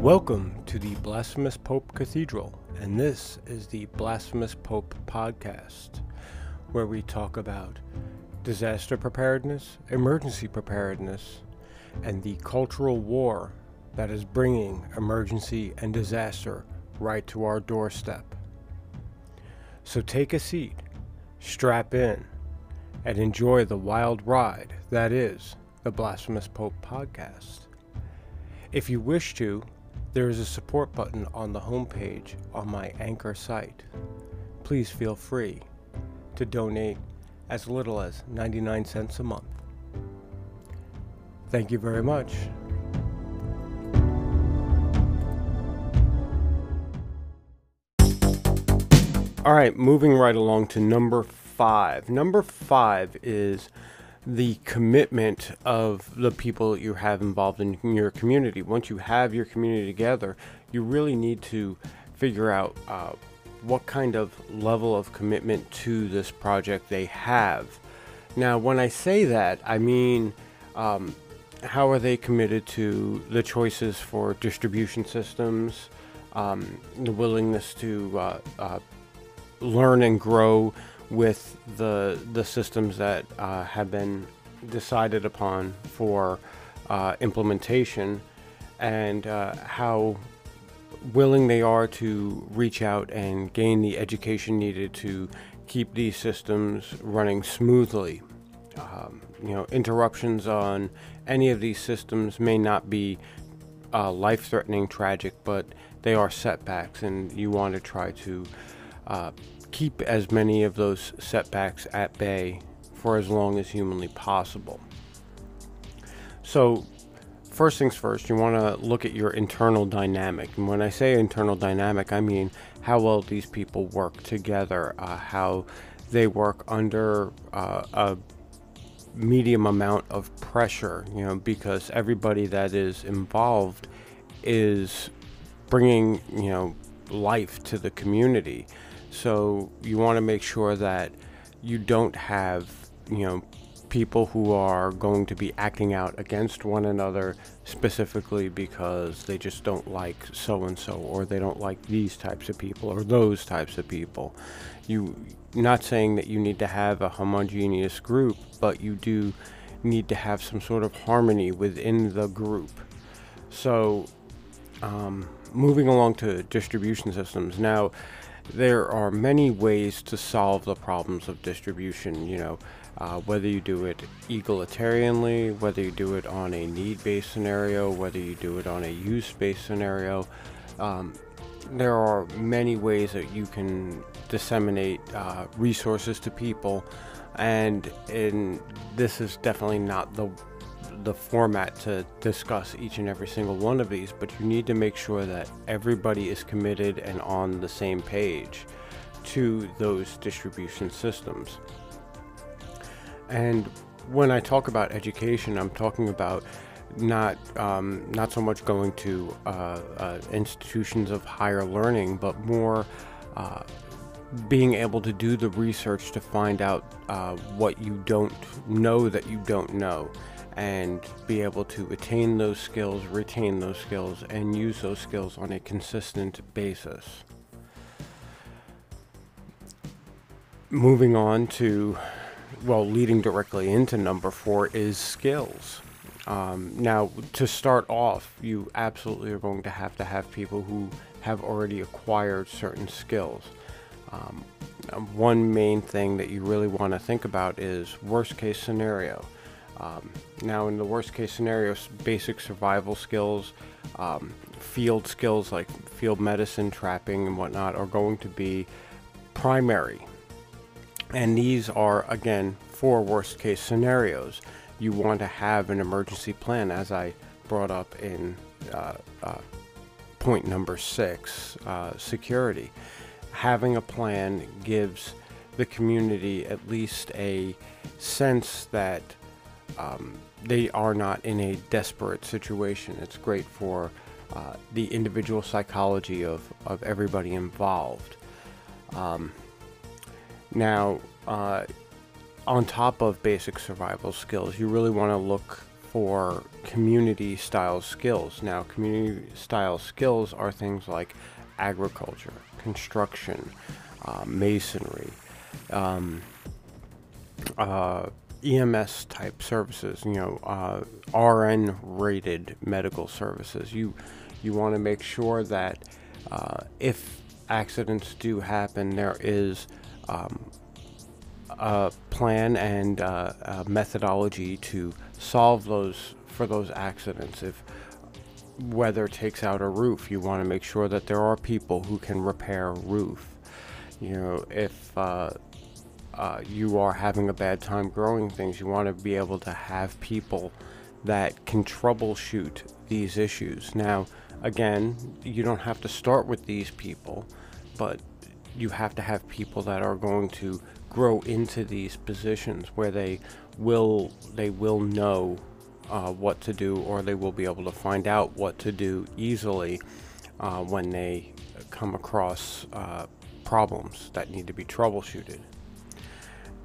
Welcome to the Blasphemous Pope Cathedral, and this is the Blasphemous Pope podcast, where we talk about disaster preparedness, emergency preparedness, and the cultural war that is bringing emergency and disaster right to our doorstep. So take a seat, strap in, and enjoy the wild ride that is the Blasphemous Pope podcast. If you wish to, there is a support button on the homepage on my Anchor site. Please feel free to donate as little as 99 cents a month. Thank you very much. All right, moving right along to number five. Number five is the commitment of the people you have involved in your community. Once you have your community together, you really need to figure out uh, what kind of level of commitment to this project they have. Now, when I say that, I mean um, how are they committed to the choices for distribution systems, um, the willingness to uh, uh, learn and grow with the the systems that uh, have been decided upon for uh, implementation, and uh, how willing they are to reach out and gain the education needed to keep these systems running smoothly. Um, you know, interruptions on any of these systems may not be uh, life-threatening, tragic, but they are setbacks, and you want to try to uh, keep as many of those setbacks at bay for as long as humanly possible. So, first things first, you want to look at your internal dynamic. And when I say internal dynamic, I mean how well these people work together, uh, how they work under uh, a medium amount of pressure, you know, because everybody that is involved is bringing, you know, life to the community. So you want to make sure that you don't have, you know, people who are going to be acting out against one another specifically because they just don't like so and so or they don't like these types of people or those types of people. You not saying that you need to have a homogeneous group, but you do need to have some sort of harmony within the group. So, um, moving along to distribution systems now there are many ways to solve the problems of distribution, you know, uh, whether you do it egalitarianly, whether you do it on a need-based scenario, whether you do it on a use-based scenario. Um, there are many ways that you can disseminate uh, resources to people, and this is definitely not the the format to discuss each and every single one of these, but you need to make sure that everybody is committed and on the same page to those distribution systems. And when I talk about education, I'm talking about not um, not so much going to uh, uh, institutions of higher learning, but more uh, being able to do the research to find out uh, what you don't know that you don't know and be able to attain those skills, retain those skills, and use those skills on a consistent basis. Moving on to, well, leading directly into number four is skills. Um, now, to start off, you absolutely are going to have to have people who have already acquired certain skills. Um, one main thing that you really want to think about is worst case scenario. Um, now, in the worst case scenario, basic survival skills, um, field skills like field medicine, trapping, and whatnot are going to be primary. And these are, again, for worst case scenarios. You want to have an emergency plan, as I brought up in uh, uh, point number six uh, security. Having a plan gives the community at least a sense that um, they are not in a desperate situation. It's great for uh, the individual psychology of, of everybody involved. Um, now, uh, on top of basic survival skills, you really want to look for community style skills. Now, community style skills are things like agriculture, construction, uh, masonry, um, uh, EMS type services, you know, uh, RN rated medical services. You you want to make sure that uh, if accidents do happen, there is um, a plan and uh, a methodology to solve those for those accidents. If weather takes out a roof, you want to make sure that there are people who can repair a roof. You know, if uh, you are having a bad time growing things, you want to be able to have people that can troubleshoot these issues. Now, again, you don't have to start with these people, but you have to have people that are going to grow into these positions where they will they will know uh, what to do or they will be able to find out what to do easily uh, when they come across uh, problems that need to be troubleshooted.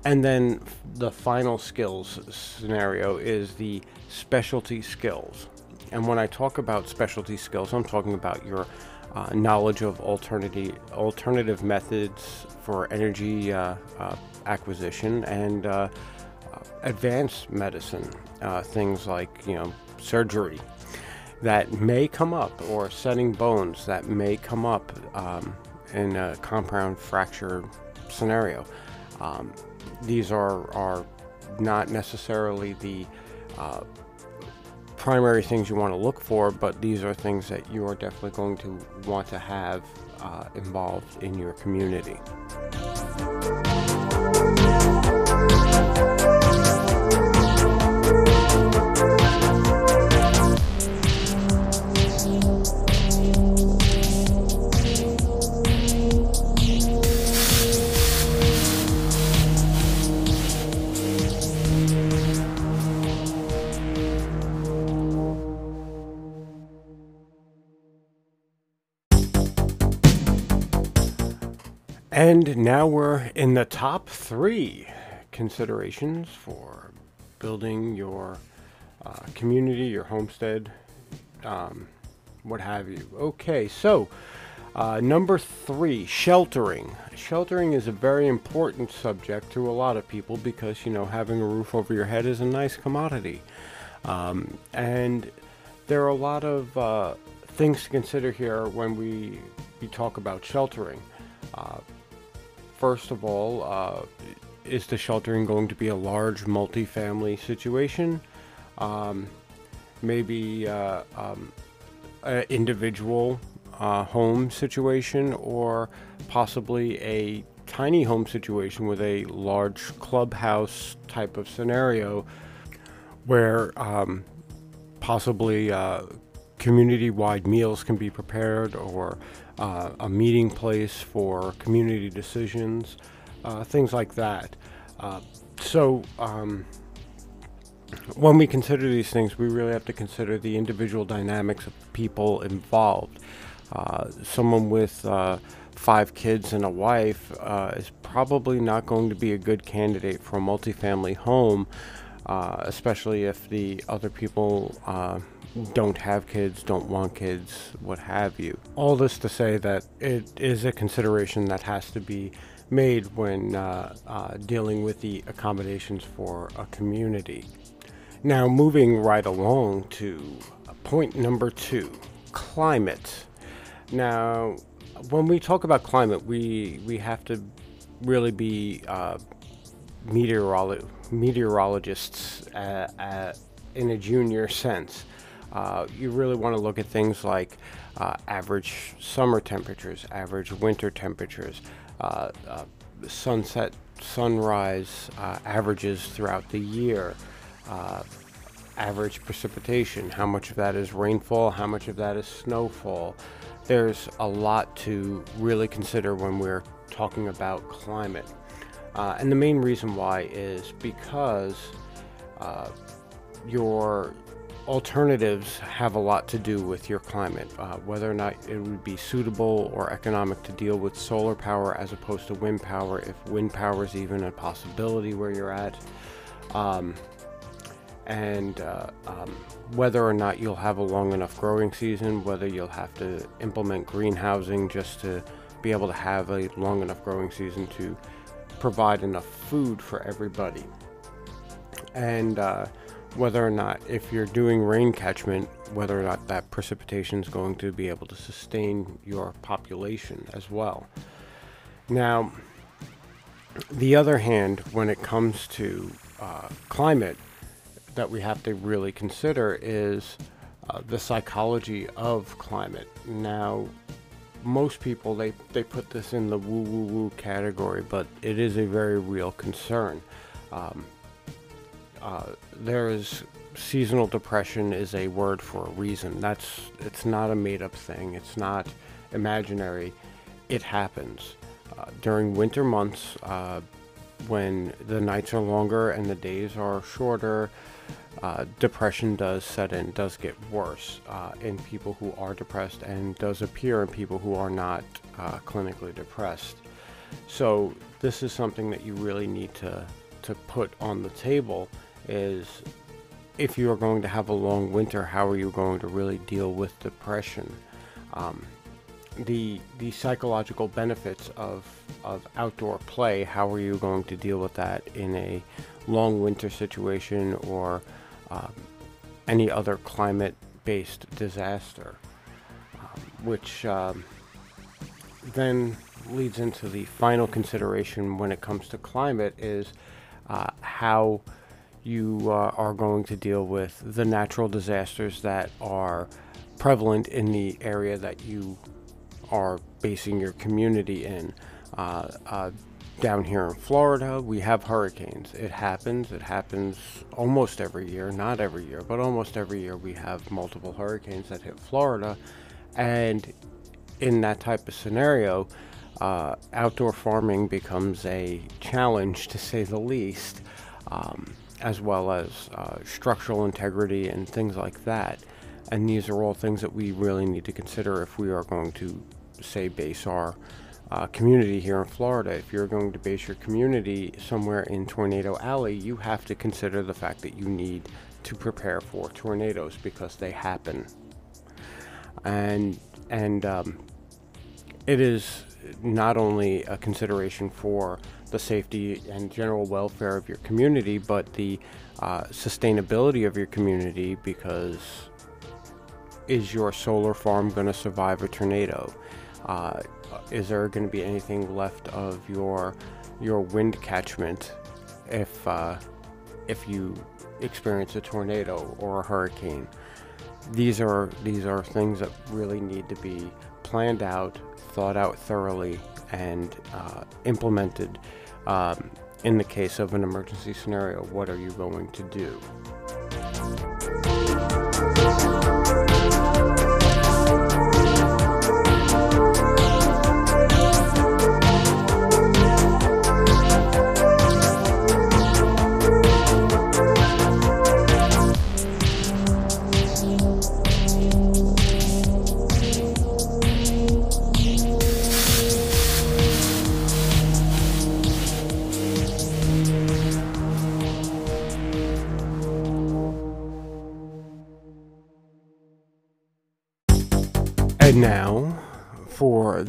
And then the final skills scenario is the specialty skills. And when I talk about specialty skills, I'm talking about your uh, knowledge of alternative alternative methods for energy uh, uh, acquisition and uh, uh, advanced medicine, uh, things like you know surgery that may come up, or setting bones that may come up um, in a compound fracture scenario. Um, these are are not necessarily the primary things you want to look for, but these are things that you are definitely going to want to have uh, involved in your community. And now we're in the top three considerations for building your uh, community, your homestead, um, what have you. Okay, so uh, number three, sheltering. Sheltering is a very important subject to a lot of people because, you know, having a roof over your head is a nice commodity. Um, and there are a lot of uh, things to consider here when we, we talk about sheltering. Uh, First of all, uh, is the sheltering going to be a large multi-family situation? Um, maybe uh, um, an individual uh, home situation or possibly a tiny home situation with a large clubhouse type of scenario where um, possibly uh, community wide meals can be prepared or uh, a meeting place for community decisions, uh, things like that. Uh, so, um, when we consider these things, we really have to consider the individual dynamics of people involved. Uh, someone with uh, five kids and a wife uh, is probably not going to be a good candidate for a multifamily home, especially if the other people don't have kids, don't want kids, what have you. All this to say that it is a consideration that has to be made when uh, uh, dealing with the accommodations for a community. Now, moving right along to point number two climate. Now, when we talk about climate, we, we have to really be uh, meteorolo- meteorologists uh, uh, in a junior sense. Uh, you really want to look at things like uh, average summer temperatures, average winter temperatures, uh, uh sunset, sunrise uh, averages throughout the year, average precipitation, how much of that is rainfall, how much of that is snowfall. There's a lot to really consider when we're talking about climate. and the main reason why is because your alternatives have a lot to do with your climate, uh, whether or not it would be suitable or economic to deal with solar power as opposed to wind power, if wind power is even a possibility where you're at. Um, and uh, um, whether or not you'll have a long enough growing season, whether you'll have to implement greenhousing just to be able to have a long enough growing season to provide enough food for everybody. And uh, whether or not, if you're doing rain catchment, whether or not that precipitation is going to be able to sustain your population as well. Now, the other hand, when it comes to uh, climate, that we have to really consider is uh, the psychology of climate. Now, most people they, they put this in the woo woo woo category, but it is a very real concern. Um, uh, there is seasonal depression is a word for a reason. That's it's not a made up thing. It's not imaginary. It happens uh, during winter months uh, when the nights are longer and the days are shorter uh, depression does set in, does get worse uh, in people who are depressed, and does appear in people who are not clinically depressed. So this is something that you really need to to put on the table. Is if you are going to have a long winter, how are you going to really deal with depression? Um, the the psychological benefits of of outdoor play. How are you going to deal with that in a long winter situation or um, any other climate based disaster, um, which um, then leads into the final consideration when it comes to climate is uh, how you uh, are going to deal with the natural disasters that are prevalent in the area that you are basing your community in. Uh, uh down here in Florida, we have hurricanes. It happens. It happens almost every year. Not every year, but almost every year we have multiple hurricanes that hit Florida. And in that type of scenario, uh, outdoor farming becomes a challenge to say the least, um, as well as uh, structural integrity and things like that. And these are all things that we really need to consider if we are going to, say, base our uh, community here in Florida. If you're going to base your community somewhere in Tornado Alley, you have to consider the fact that you need to prepare for tornadoes because they happen. And and um, it is not only a consideration for the safety and general welfare of your community, but the uh, sustainability of your community because is your solar farm going to survive a tornado? Uh, is there going to be anything left of your your wind catchment if uh, if you experience a tornado or a hurricane? These are these are things that really need to be planned out, thought out thoroughly, and uh, implemented. Um, in the case of an emergency scenario, what are you going to do?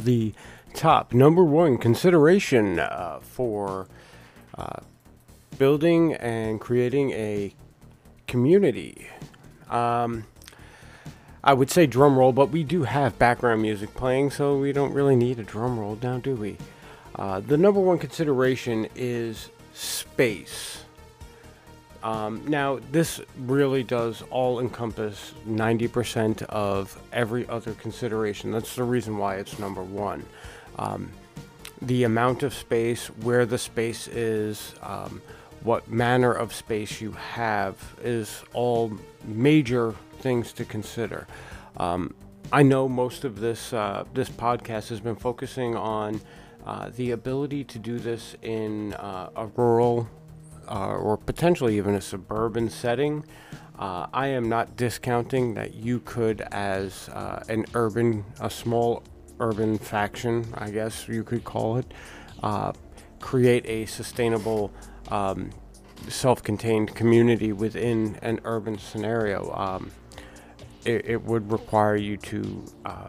The top number one consideration uh, for uh, building and creating a community. Um, I would say drum roll, but we do have background music playing, so we don't really need a drum roll now, do we? Uh, the number one consideration is space. Um, now, this really does all encompass 90% of every other consideration. That's the reason why it's number one. Um, the amount of space, where the space is, um, what manner of space you have is all major things to consider. Um, I know most of this uh, this podcast has been focusing on uh, the ability to do this in uh, a rural uh, or potentially even a suburban setting. Uh, I am not discounting that you could, as uh, an urban, a small urban faction, I guess you could call it, uh, create a sustainable um, self-contained community within an urban scenario. Um, it, it, would require you to uh,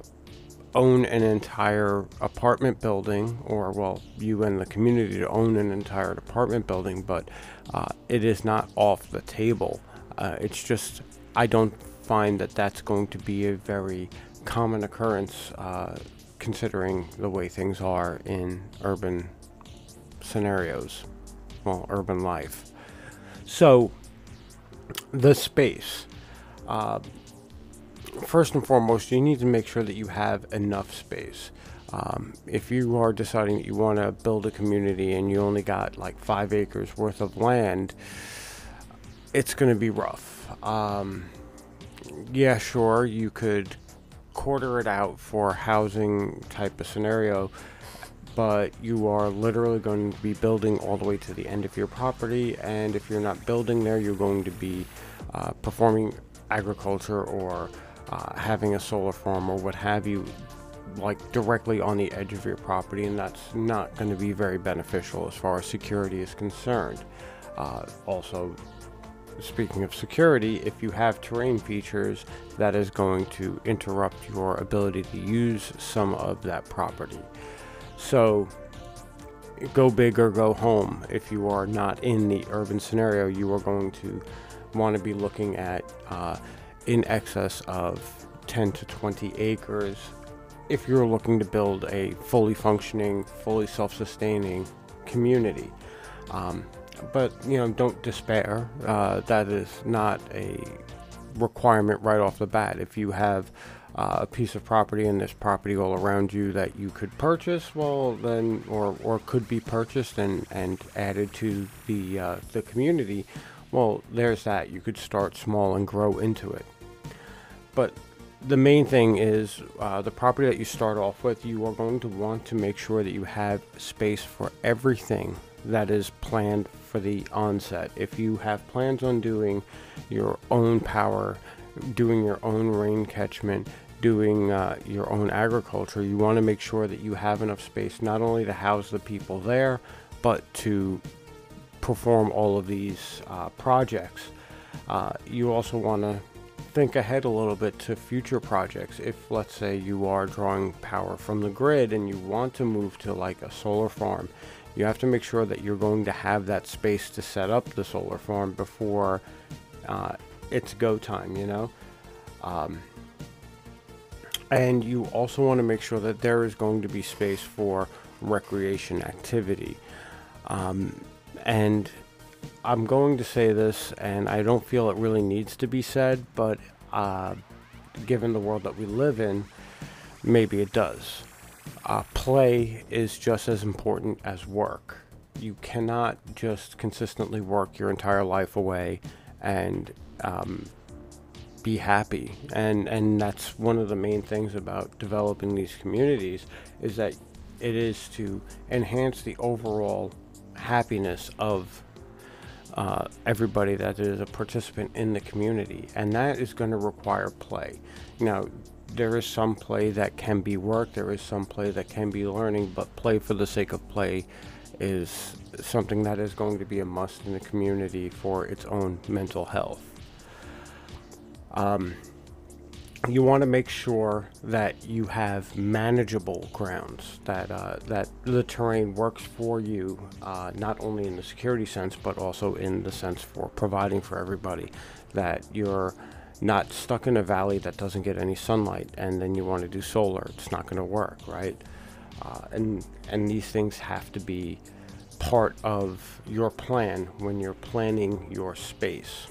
own an entire apartment building, or well, you and the community to own an entire apartment building, but uh, it is not off the table. Uh, it's just, I don't find that that's going to be a very common occurrence uh, considering the way things are in urban scenarios, well, urban life. So, the space. First and foremost, you need to make sure that you have enough space. Um, if you are deciding that you want to build a community and you only got like five acres worth of land, it's going to be rough. Um, yeah, sure, you could quarter it out for housing type of scenario, but you are literally going to be building all the way to the end of your property. And if you're not building there, you're going to be uh, performing agriculture or uh, having a solar farm or what have you like directly on the edge of your property and that's not going to be very beneficial as far as security is concerned. Uh, also speaking of security if you have terrain features that is going to interrupt your ability to use some of that property. So go big or go home. If you are not in the urban scenario you are going to want to be looking at uh, in excess of 10 to 20 acres if you're looking to build a fully functioning, fully self sustaining community. Um, but, you know, don't despair. Uh, that is not a requirement right off the bat. If you have uh, a piece of property and there's property all around you that you could purchase, well, then, or, or could be purchased and, and added to the, uh, the community, well, there's that. You could start small and grow into it. But the main thing is uh, the property that you start off with, you are going to want to make sure that you have space for everything that is planned for the onset. If you have plans on doing your own power, doing your own rain catchment, doing uh, your own agriculture, you want to make sure that you have enough space not only to house the people there, but to perform all of these uh, projects. Uh, you also want to think ahead a little bit to future projects. If, let's say, you are drawing power from the grid and you want to move to like a solar farm, you have to make sure that you're going to have that space to set up the solar farm before uh, it's go time, you know? Um, and you also want to make sure that there is going to be space for recreation activity. Um, and I'm going to say this, and I don't feel it really needs to be said, but uh, given the world that we live in, maybe it does. Uh, play is just as important as work. You cannot just consistently work your entire life away and um, be happy. And and that's one of the main things about developing these communities is that it is to enhance the overall happiness of uh, everybody that is a participant in the community, and that is going to require play. Now, there is some play that can be work, there is some play that can be learning, but play for the sake of play is something that is going to be a must in the community for its own mental health. Um, you want to make sure that you have manageable grounds, that uh, that the terrain works for you, uh, not only in the security sense, but also in the sense for providing for everybody. That you're not stuck in a valley that doesn't get any sunlight, and then you want to do solar. It's not going to work, right? Uh, and and these things have to be part of your plan when you're planning your space.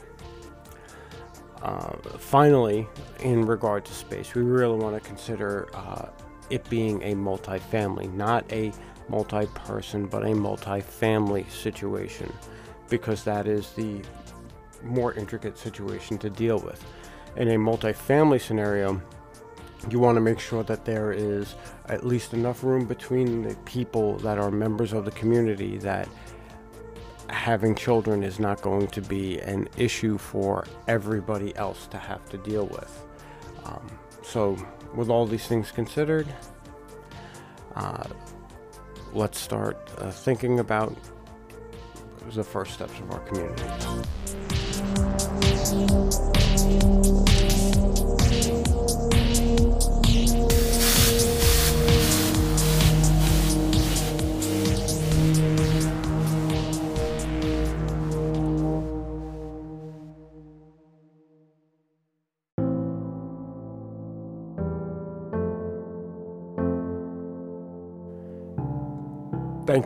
Uh, finally, in regard to space, we really want to consider uh, it being a multi-family, not a multi-person, but a multi-family situation, because that is the more intricate situation to deal with. In a multi-family scenario, you want to make sure that there is at least enough room between the people that are members of the community that having children is not going to be an issue for everybody else to have to deal with. Um, so, with all these things considered, uh, let's start uh, thinking about the first steps of our community.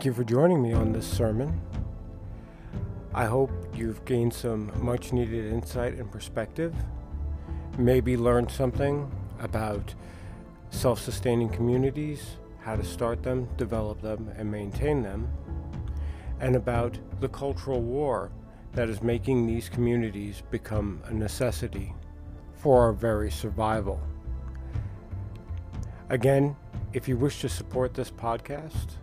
Thank you for joining me on this sermon. I hope you've gained some much needed insight and perspective. Maybe learned something about self sustaining communities, how to start them, develop them, and maintain them, and about the cultural war that is making these communities become a necessity for our very survival. Again, if you wish to support this podcast,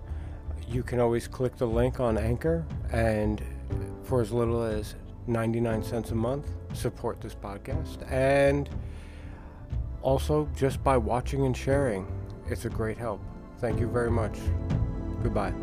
you can always click the link on Anchor and for as little as 99 cents a month, support this podcast. And also, just by watching and sharing, it's a great help. Thank you very much. Goodbye.